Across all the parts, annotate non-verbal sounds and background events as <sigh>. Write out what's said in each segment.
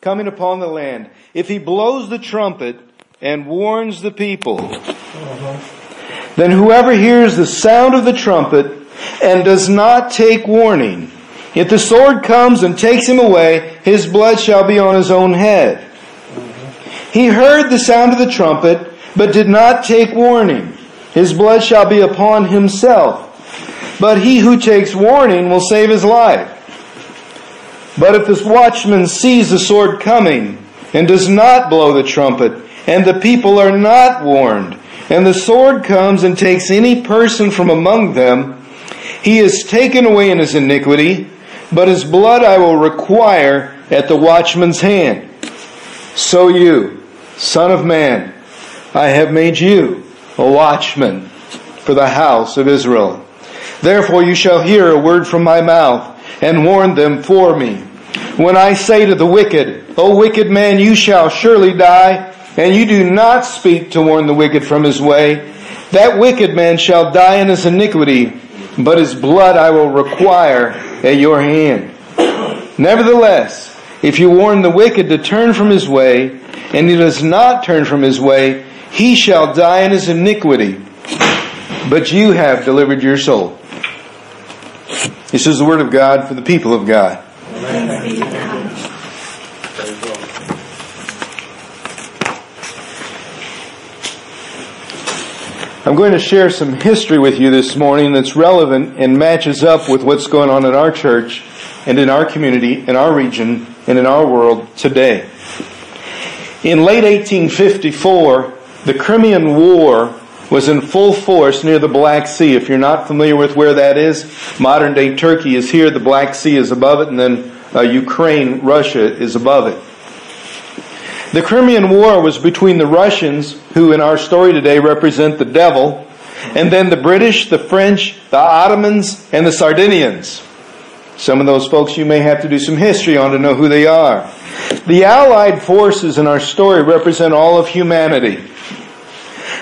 coming upon the land. If he blows the trumpet and warns the people, then whoever hears the sound of the trumpet and does not take warning, if the sword comes and takes him away, his blood shall be on his own head. He heard the sound of the trumpet, but did not take warning. His blood shall be upon himself. But he who takes warning will save his life. But if this watchman sees the sword coming and does not blow the trumpet, and the people are not warned, and the sword comes and takes any person from among them, he is taken away in his iniquity, but his blood I will require at the watchman's hand. So you, son of man, I have made you a watchman for the house of Israel. Therefore you shall hear a word from my mouth and warn them for me. When I say to the wicked, O wicked man, you shall surely die, and you do not speak to warn the wicked from his way, that wicked man shall die in his iniquity, but his blood I will require at your hand. Nevertheless, if you warn the wicked to turn from his way, and he does not turn from his way, he shall die in his iniquity, but you have delivered your soul. This is the word of God for the people of God. I'm going to share some history with you this morning that's relevant and matches up with what's going on in our church and in our community, in our region, and in our world today. In late 1854, the Crimean War was in full force near the Black Sea. If you're not familiar with where that is, modern day Turkey is here, the Black Sea is above it, and then uh, Ukraine, Russia is above it. The Crimean War was between the Russians, who in our story today represent the devil, and then the British, the French, the Ottomans, and the Sardinians. Some of those folks you may have to do some history on to know who they are. The Allied forces in our story represent all of humanity.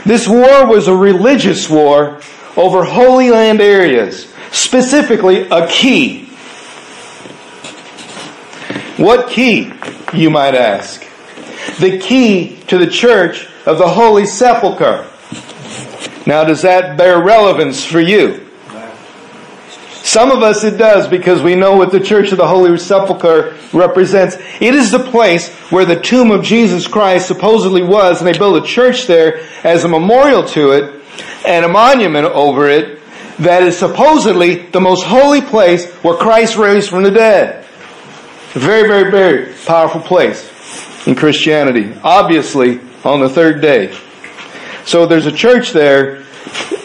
This war was a religious war over Holy Land areas, specifically a key. What key, you might ask? the key to the church of the Holy Sepulchre. Now, does that bear relevance for you? Some of us it does because we know what the Church of the Holy Sepulchre represents. It is the place where the tomb of Jesus Christ supposedly was, and they built a church there as a memorial to it and a monument over it that is supposedly the most holy place where Christ raised from the dead. A very, very, very powerful place in Christianity. Obviously, on the third day. So there's a church there,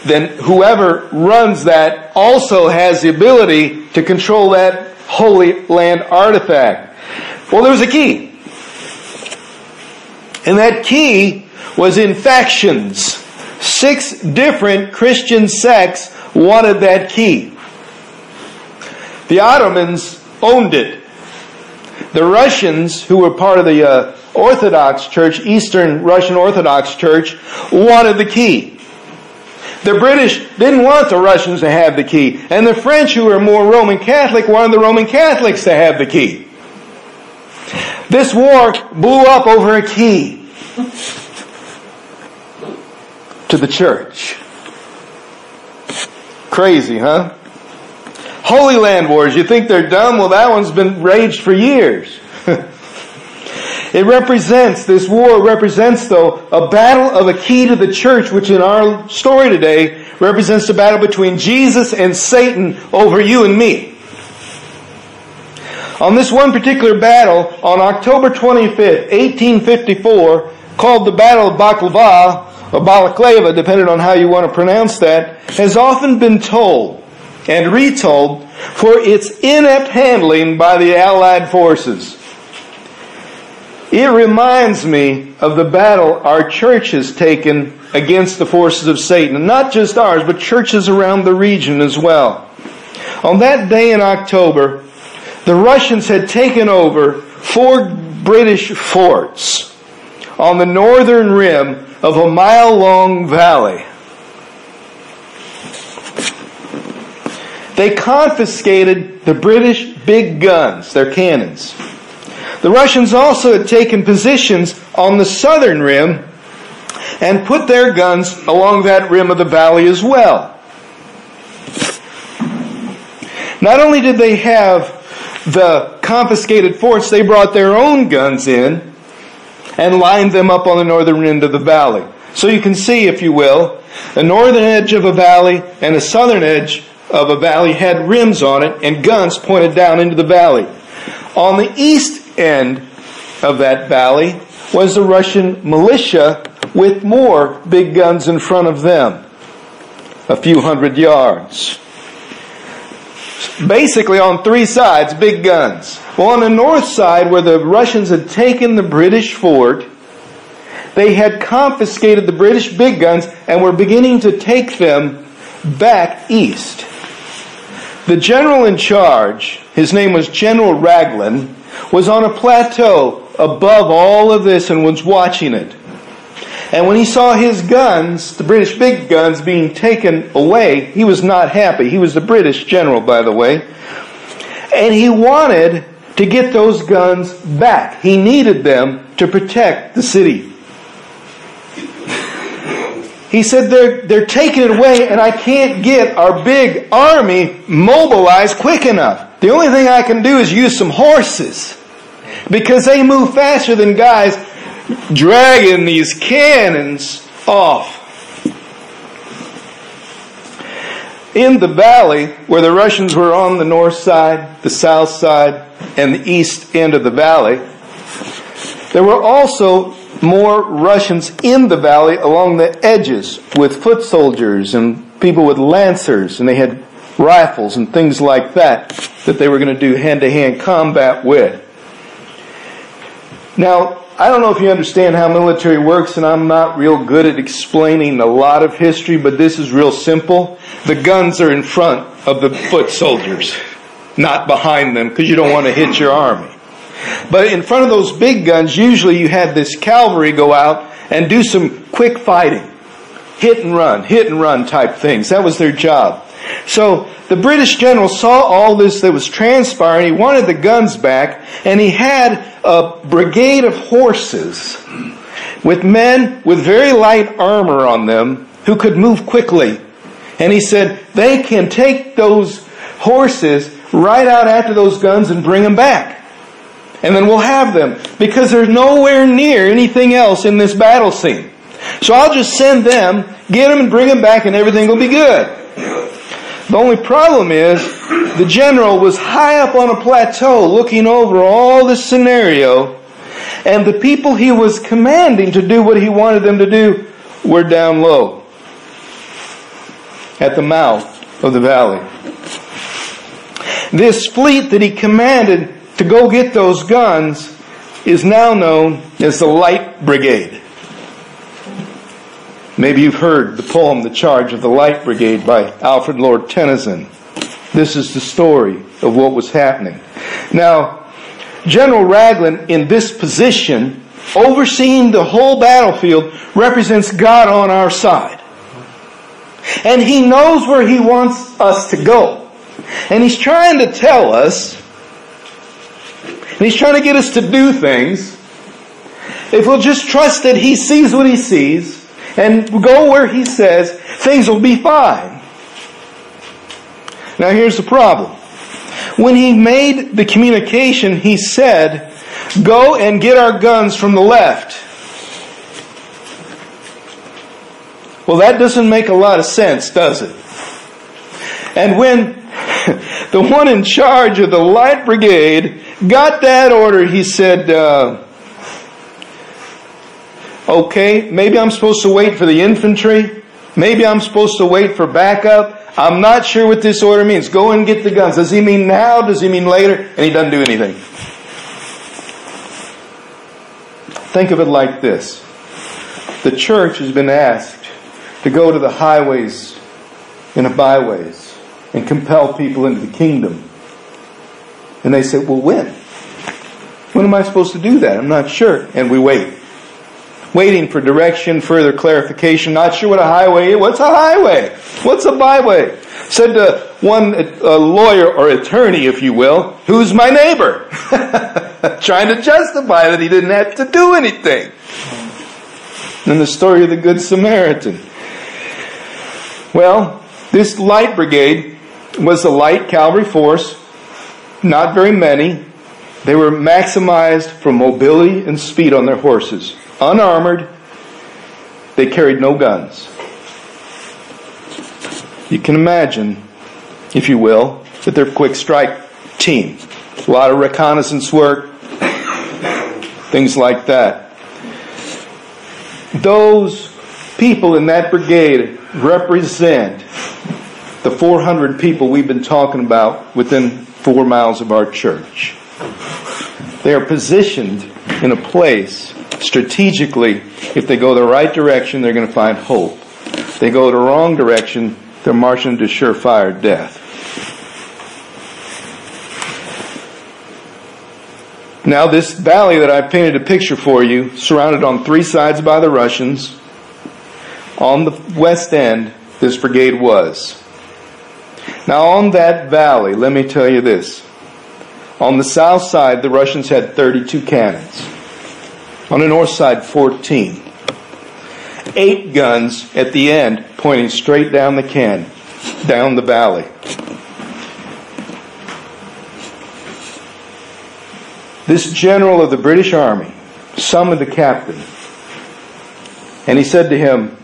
then whoever runs that also has the ability to control that Holy Land artifact. Well, there was a key. And that key was in factions. Six different Christian sects wanted that key. The Ottomans owned it. The Russians, who were part of the uh, Orthodox Church, Eastern Russian Orthodox Church, wanted the key. The British didn't want the Russians to have the key. And the French, who were more Roman Catholic, wanted the Roman Catholics to have the key. This war blew up over a key to the church. Crazy, huh? Holy Land Wars, you think they're dumb? Well, that one's been raged for years. <laughs> it represents, this war represents though, a battle of a key to the church, which in our story today represents the battle between Jesus and Satan over you and me. On this one particular battle, on October 25th, 1854, called the Battle of Baklava, or Balaclava, depending on how you want to pronounce that, has often been told and retold for its inept handling by the Allied forces. It reminds me of the battle our church has taken against the forces of Satan. Not just ours, but churches around the region as well. On that day in October, the Russians had taken over four British forts on the northern rim of a mile long valley. They confiscated the British big guns, their cannons. The Russians also had taken positions on the southern rim and put their guns along that rim of the valley as well. Not only did they have the confiscated forts, they brought their own guns in and lined them up on the northern end of the valley. So you can see, if you will, the northern edge of a valley and the southern edge of a valley had rims on it and guns pointed down into the valley. On the east end of that valley was the Russian militia with more big guns in front of them, a few hundred yards. Basically, on three sides, big guns. Well, on the north side, where the Russians had taken the British fort, they had confiscated the British big guns and were beginning to take them back east. The general in charge, his name was General Raglan, was on a plateau above all of this and was watching it. And when he saw his guns, the British big guns, being taken away, he was not happy. He was the British general, by the way. And he wanted to get those guns back. He needed them to protect the city. He said they're, they're taking it away and I can't get our big army mobilized quick enough. The only thing I can do is use some horses. Because they move faster than guys dragging these cannons off. In the valley, where the Russians were on the north side, the south side, and the east end of the valley, there were also more Russians in the valley along the edges with foot soldiers and people with lancers, and they had rifles and things like that that they were going to do hand to hand combat with. Now, I don't know if you understand how military works, and I'm not real good at explaining a lot of history, but this is real simple. The guns are in front of the foot soldiers, not behind them, because you don't want to hit your army. But in front of those big guns, usually you had this cavalry go out and do some quick fighting. Hit and run, hit and run type things. That was their job. So the British general saw all this that was transpiring. He wanted the guns back, and he had a brigade of horses with men with very light armor on them who could move quickly. And he said, they can take those horses right out after those guns and bring them back and then we'll have them because there's nowhere near anything else in this battle scene. So I'll just send them, get them and bring them back and everything will be good. The only problem is the general was high up on a plateau looking over all this scenario and the people he was commanding to do what he wanted them to do were down low at the mouth of the valley. This fleet that he commanded to go get those guns is now known as the Light Brigade. Maybe you've heard the poem, The Charge of the Light Brigade by Alfred Lord Tennyson. This is the story of what was happening. Now, General Raglan in this position, overseeing the whole battlefield, represents God on our side. And he knows where he wants us to go. And he's trying to tell us and he's trying to get us to do things. If we'll just trust that he sees what he sees and go where he says, things will be fine. Now here's the problem. When he made the communication, he said, go and get our guns from the left. Well, that doesn't make a lot of sense, does it? And when <laughs> the one in charge of the light brigade got that order, he said, uh, okay, maybe I'm supposed to wait for the infantry. Maybe I'm supposed to wait for backup. I'm not sure what this order means. Go and get the guns. Does he mean now? Does he mean later? And he doesn't do anything. Think of it like this. The church has been asked to go to the highways and the byways and compel people into the kingdom. And they say, well, when? When am I supposed to do that? I'm not sure. And we wait. Waiting for direction, further clarification. Not sure what a highway is. What's a highway? What's a byway? Said to one a lawyer or attorney, if you will, who's my neighbor, <laughs> trying to justify that he didn't have to do anything. And the story of the Good Samaritan. Well, this light brigade was a light cavalry force, not very many. They were maximized for mobility and speed on their horses. Unarmored, they carried no guns. You can imagine, if you will, that they're quick strike team. A lot of reconnaissance work, things like that. Those people in that brigade represent the 400 people we've been talking about within four miles of our church. They are positioned in a place strategically. If they go the right direction, they're going to find hope. They go the wrong direction, they're marching to surefire death. Now, this valley that I've painted a picture for you, surrounded on three sides by the Russians, on the west end, this brigade was. Now, on that valley, let me tell you this. On the south side, the Russians had 32 cannons. On the north side, 14 eight guns at the end pointing straight down the can, down the valley. This general of the British Army summoned the captain and he said to him,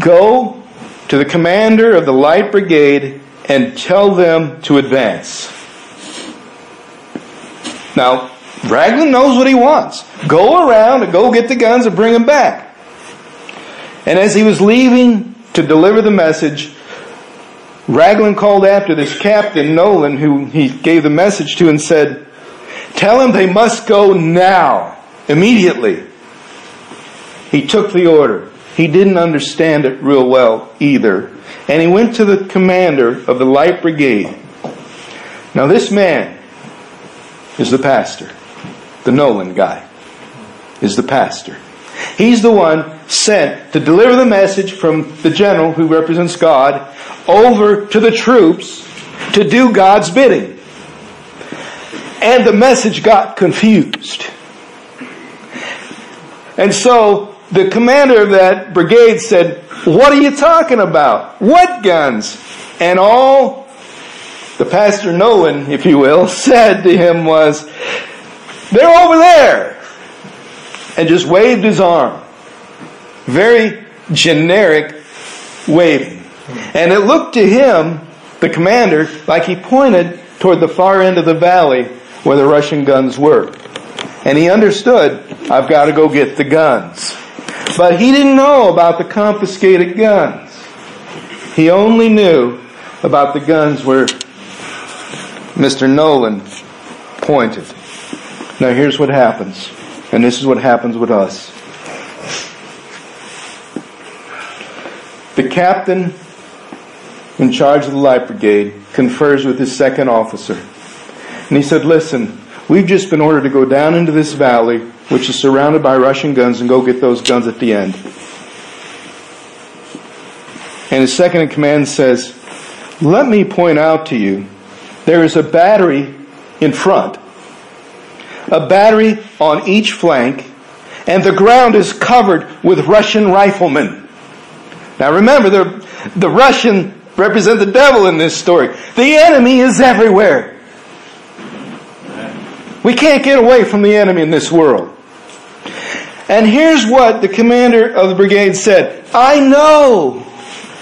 Go to the commander of the light brigade and tell them to advance. Now, Raglan knows what he wants. Go around and go get the guns and bring them back. And as he was leaving to deliver the message, Raglan called after this captain, Nolan, who he gave the message to, and said, Tell him they must go now, immediately. He took the order. He didn't understand it real well either. And he went to the commander of the light brigade. Now, this man is the pastor. The Nolan guy is the pastor. He's the one sent to deliver the message from the general who represents God over to the troops to do God's bidding. And the message got confused. And so the commander of that brigade said, What are you talking about? What guns? And all the pastor Nolan, if you will, <laughs> said to him was, They're over there and just waved his arm. Very generic waving. And it looked to him, the commander, like he pointed toward the far end of the valley where the Russian guns were. And he understood, I've got to go get the guns. But he didn't know about the confiscated guns. He only knew about the guns where Mr. Nolan pointed. Now here's what happens. And this is what happens with us. The captain in charge of the light brigade confers with his second officer. And he said, Listen, we've just been ordered to go down into this valley, which is surrounded by Russian guns, and go get those guns at the end. And his second in command says, Let me point out to you, there is a battery in front a battery on each flank, and the ground is covered with Russian riflemen. Now remember, the, the Russian represent the devil in this story. The enemy is everywhere. We can't get away from the enemy in this world. And here's what the commander of the brigade said. I know.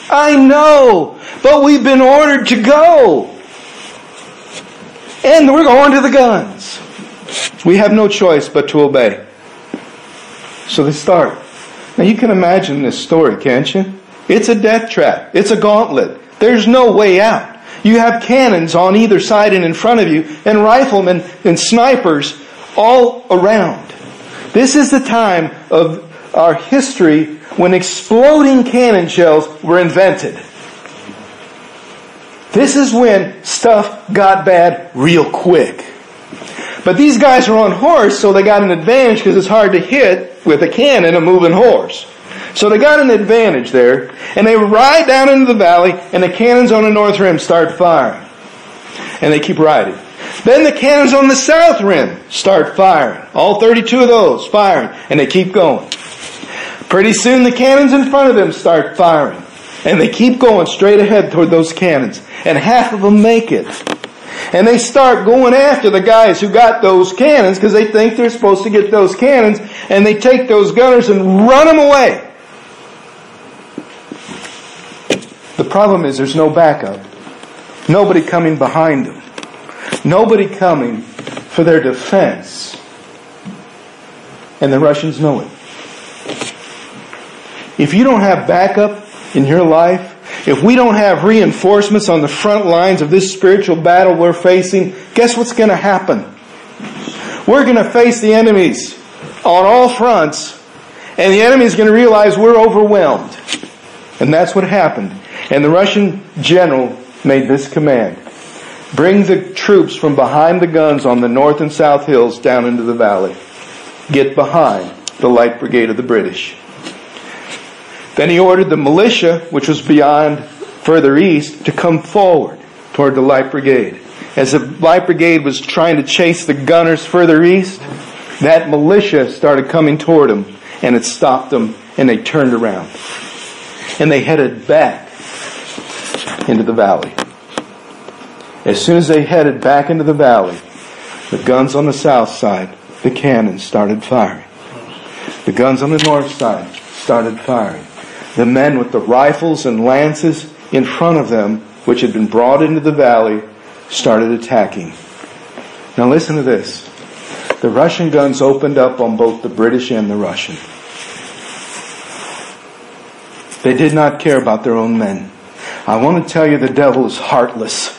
I know. But we've been ordered to go. And we're going to the guns. We have no choice but to obey. So they start. Now you can imagine this story, can't you? It's a death trap. It's a gauntlet. There's no way out. You have cannons on either side and in front of you, and riflemen and snipers all around. This is the time of our history when exploding cannon shells were invented. This is when stuff got bad real quick. But these guys are on horse, so they got an advantage because it's hard to hit with a cannon a moving horse. So they got an advantage there, and they ride down into the valley, and the cannons on the north rim start firing. And they keep riding. Then the cannons on the south rim start firing. All 32 of those firing, and they keep going. Pretty soon the cannons in front of them start firing. And they keep going straight ahead toward those cannons. And half of them make it. And they start going after the guys who got those cannons because they think they're supposed to get those cannons. And they take those gunners and run them away. The problem is there's no backup. Nobody coming behind them. Nobody coming for their defense. And the Russians know it. If you don't have backup in your life, if we don't have reinforcements on the front lines of this spiritual battle we're facing, guess what's going to happen? We're going to face the enemies on all fronts, and the enemy is going to realize we're overwhelmed. And that's what happened. And the Russian general made this command. Bring the troops from behind the guns on the north and south hills down into the valley. Get behind the light brigade of the British. Then he ordered the militia, which was beyond further east, to come forward toward the light brigade. As the light brigade was trying to chase the gunners further east, that militia started coming toward them and it stopped them and they turned around. And they headed back into the valley. As soon as they headed back into the valley, the guns on the south side, the cannons started firing. The guns on the north side started firing. The men with the rifles and lances in front of them, which had been brought into the valley, started attacking. Now listen to this. The Russian guns opened up on both the British and the Russian. They did not care about their own men. I want to tell you the devil is heartless.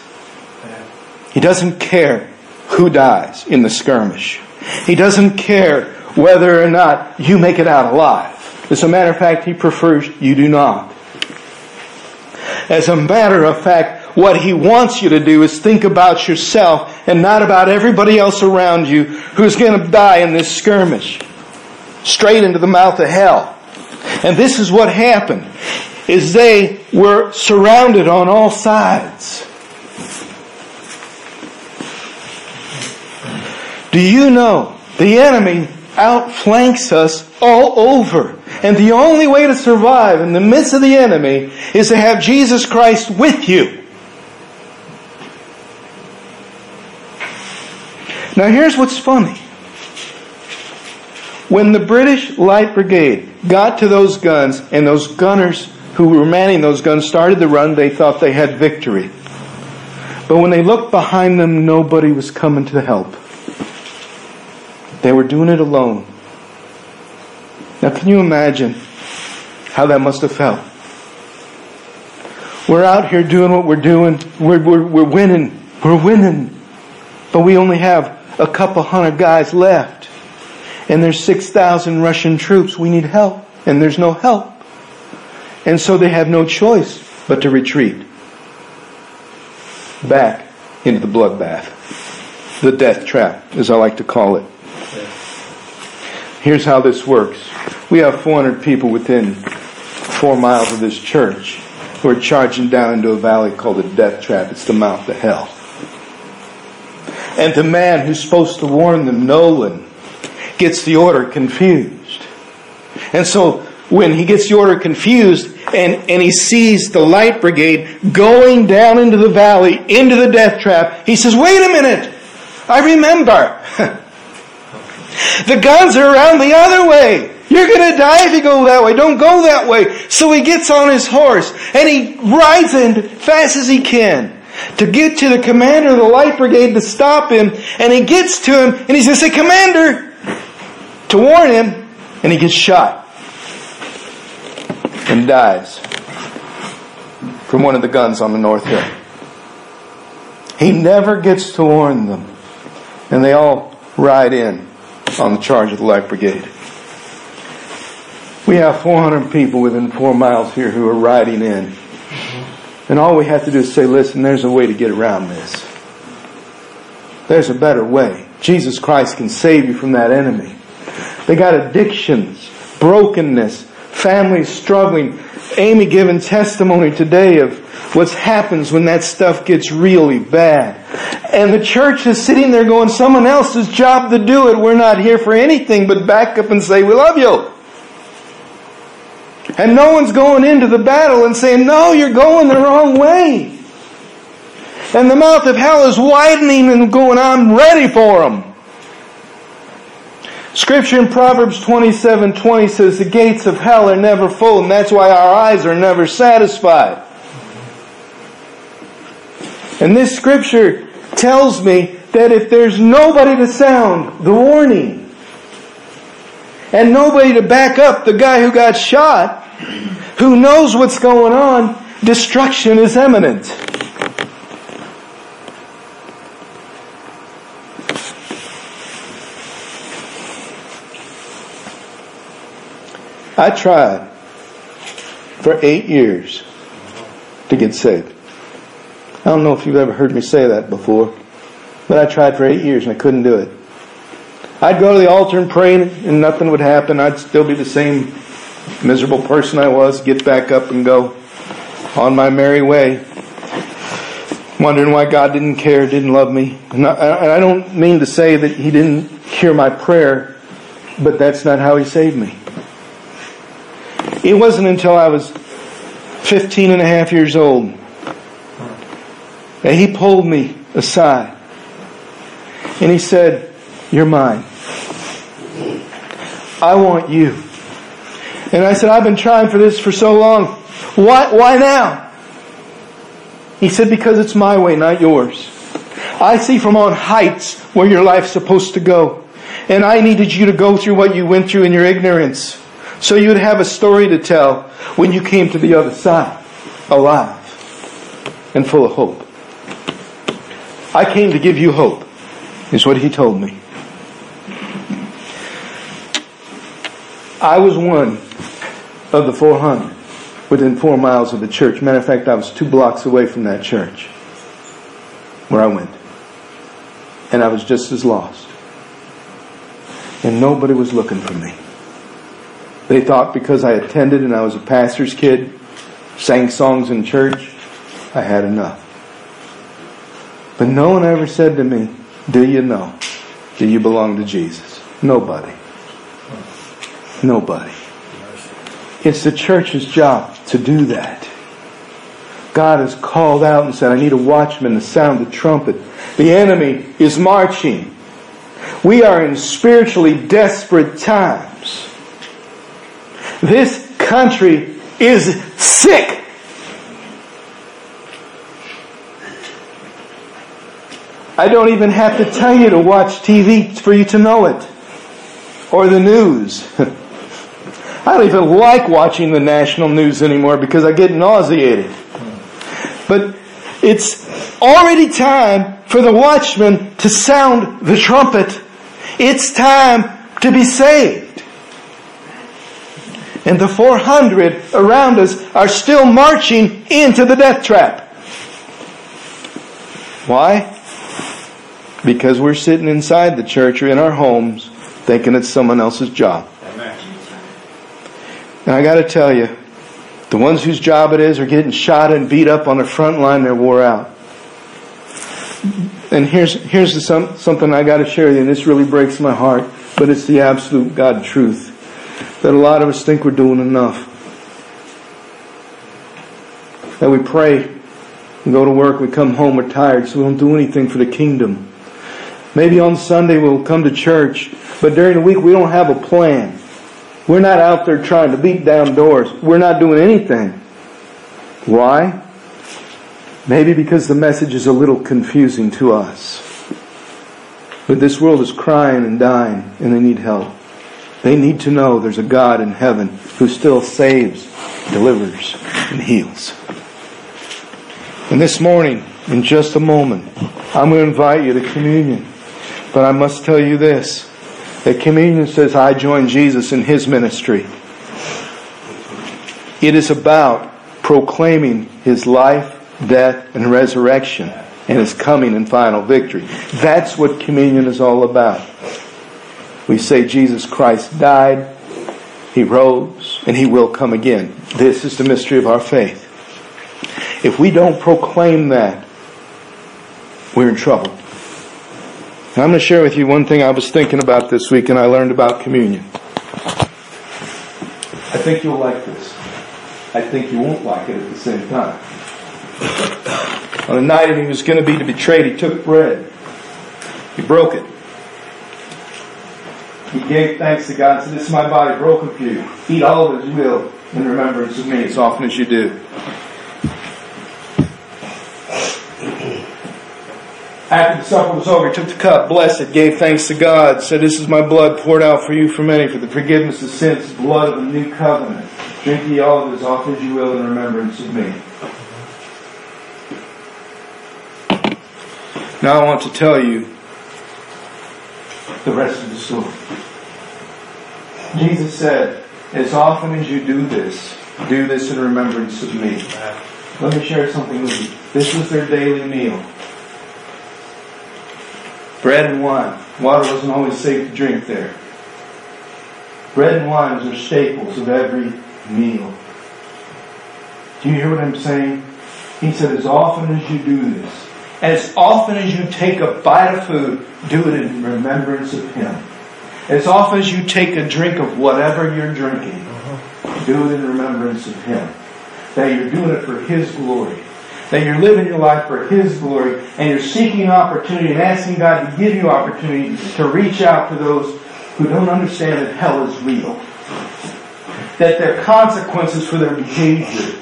He doesn't care who dies in the skirmish. He doesn't care whether or not you make it out alive. As a matter of fact, he prefers you do not. As a matter of fact, what he wants you to do is think about yourself and not about everybody else around you who's going to die in this skirmish. Straight into the mouth of hell. And this is what happened, is they were surrounded on all sides. Do you know the enemy outflanks us all over? And the only way to survive in the midst of the enemy is to have Jesus Christ with you. Now here's what's funny. When the British Light Brigade got to those guns and those gunners who were manning those guns started to run, they thought they had victory. But when they looked behind them, nobody was coming to help. They were doing it alone. Now, can you imagine how that must have felt? We're out here doing what we're doing. We're, we're, we're winning. We're winning. But we only have a couple hundred guys left. And there's 6,000 Russian troops. We need help. And there's no help. And so they have no choice but to retreat back into the bloodbath. The death trap, as I like to call it. Here's how this works. We have 400 people within four miles of this church who are charging down into a valley called the death trap. It's the mouth of hell. And the man who's supposed to warn them, Nolan, gets the order confused. And so when he gets the order confused and, and he sees the light brigade going down into the valley, into the death trap, he says, wait a minute, I remember. <laughs> The guns are around the other way. You're going to die if you go that way. Don't go that way. So he gets on his horse and he rides in fast as he can to get to the commander of the light brigade to stop him. And he gets to him and he's going to say, Commander, to warn him. And he gets shot and dies from one of the guns on the North Hill. He never gets to warn them. And they all ride in on the charge of the Light Brigade. We have 400 people within four miles here who are riding in. And all we have to do is say, listen, there's a way to get around this. There's a better way. Jesus Christ can save you from that enemy. They got addictions, brokenness, families struggling. Amy giving testimony today of what happens when that stuff gets really bad. And the church is sitting there going, someone else's job to do it. We're not here for anything but back up and say, we love you. And no one's going into the battle and saying, no, you're going the wrong way. And the mouth of hell is widening and going, I'm ready for them. Scripture in Proverbs 27, 20 says the gates of hell are never full and that's why our eyes are never satisfied. And this scripture tells me that if there's nobody to sound the warning and nobody to back up the guy who got shot, who knows what's going on, destruction is imminent. I tried for eight years to get saved. I don't know if you've ever heard me say that before, but I tried for eight years and I couldn't do it. I'd go to the altar and pray and nothing would happen. I'd still be the same miserable person I was, get back up and go on my merry way. Wondering why God didn't care, didn't love me. And I don't mean to say that He didn't hear my prayer, but that's not how He saved me. It wasn't until I was 15 and a half years old that he pulled me aside and he said, You're mine. I want you. And I said, I've been trying for this for so long. Why, why now? He said, Because it's my way, not yours. I see from on heights where your life's supposed to go. And I needed you to go through what you went through in your ignorance. So you'd have a story to tell when you came to the other side, alive and full of hope. I came to give you hope, is what he told me. I was one of the 400 within four miles of the church. Matter of fact, I was two blocks away from that church where I went. And I was just as lost. And nobody was looking for me. They thought because I attended and I was a pastor's kid, sang songs in church, I had enough. But no one ever said to me, Do you know? Do you belong to Jesus? Nobody. Nobody. It's the church's job to do that. God has called out and said, I need a watchman to sound the trumpet. The enemy is marching. We are in spiritually desperate times. This country is sick. I don't even have to tell you to watch TV for you to know it. Or the news. <laughs> I don't even like watching the national news anymore because I get nauseated. But it's already time for the watchman to sound the trumpet. It's time to be saved. And the 400 around us are still marching into the death trap. Why? Because we're sitting inside the church or in our homes thinking it's someone else's job. And I gotta tell you, the ones whose job it is are getting shot and beat up on the front line, they're wore out. And here's, here's the, some, something I gotta share with you, and this really breaks my heart, but it's the absolute God truth that a lot of us think we're doing enough. That we pray, we go to work, we come home, we're tired, so we don't do anything for the kingdom. Maybe on Sunday we'll come to church, but during the week we don't have a plan. We're not out there trying to beat down doors. We're not doing anything. Why? Maybe because the message is a little confusing to us. But this world is crying and dying and they need help. They need to know there's a God in heaven who still saves, delivers, and heals. And this morning, in just a moment, I'm going to invite you to communion. But I must tell you this that communion says, I join Jesus in his ministry. It is about proclaiming his life, death, and resurrection and his coming and final victory. That's what communion is all about. We say Jesus Christ died, He rose, and he will come again. This is the mystery of our faith. If we don't proclaim that, we're in trouble. And I'm going to share with you one thing I was thinking about this week and I learned about communion. I think you'll like this. I think you won't like it at the same time. On the night he was going to be betrayed, he took bread. He broke it. He gave thanks to God and said, This is my body broken for you. Eat all of it as you will in remembrance of me as often as you do. After the supper was over, he took the cup, blessed it, gave thanks to God, said, This is my blood poured out for you for many, for the forgiveness of sins, blood of the new covenant. Drink ye all of it as often as you will in remembrance of me. Now I want to tell you the rest of the story. Jesus said, As often as you do this, do this in remembrance of me. Let me share something with you. This was their daily meal bread and wine. Water wasn't always safe to drink there. Bread and wine are staples of every meal. Do you hear what I'm saying? He said, as often as you do this, as often as you take a bite of food, do it in remembrance of Him. As often as you take a drink of whatever you're drinking, uh-huh. do it in remembrance of Him. That you're doing it for His glory that you're living your life for His glory and you're seeking opportunity and asking God to give you opportunity to reach out to those who don't understand that hell is real. That there are consequences for their behavior.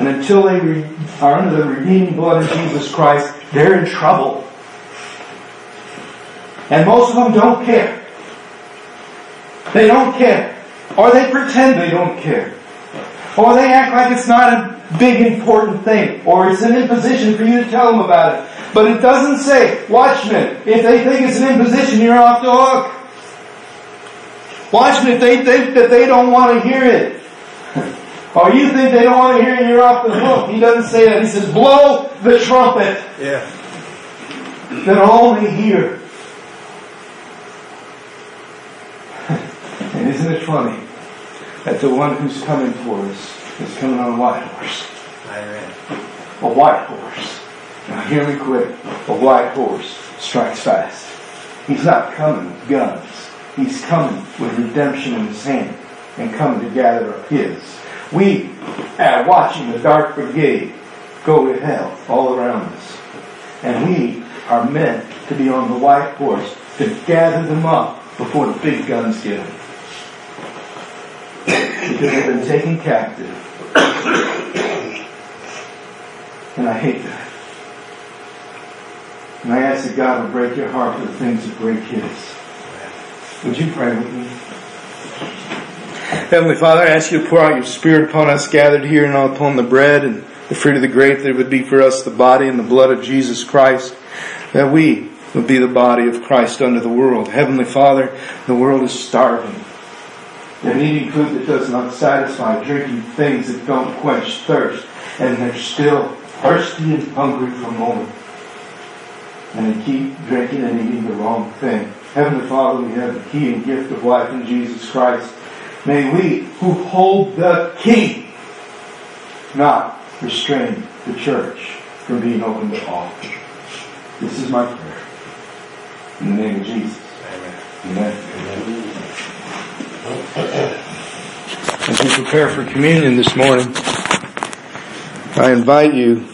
And until they re- are under the redeeming blood of Jesus Christ, they're in trouble. And most of them don't care. They don't care. Or they pretend they don't care. Or they act like it's not a big important thing, or it's an imposition for you to tell them about it. But it doesn't say, watchmen, if they think it's an imposition, you're off the hook. Watchmen, if they think that they don't want to hear it, <laughs> or you think they don't want to hear you're off the hook. He doesn't say that. He says, blow the trumpet. Yeah. That only hear. and isn't it funny that the one who's coming for us is coming on a white horse. A white horse. Now hear me quick. A white horse strikes fast. He's not coming with guns. He's coming with redemption in his hand and coming to gather up his. We are watching the dark brigade go to hell all around us. And we are meant to be on the white horse to gather them up before the big guns get them. Because they've been taken captive and I hate that. And I ask that God would break your heart for the things that break His. Would you pray with me? Heavenly Father, I ask you to pour out your Spirit upon us gathered here and upon the bread and the fruit of the grape that it would be for us the body and the blood of Jesus Christ, that we would be the body of Christ unto the world. Heavenly Father, the world is starving. They're eating food that does not satisfy, drinking things that don't quench thirst, and they're still thirsty and hungry for more. And they keep drinking and eating the wrong thing. Heavenly Father, we have the key and gift of life in Jesus Christ. May we, who hold the key, not restrain the church from being open to all. This is my prayer. In the name of Jesus. Amen. Amen. As we prepare for communion this morning, I invite you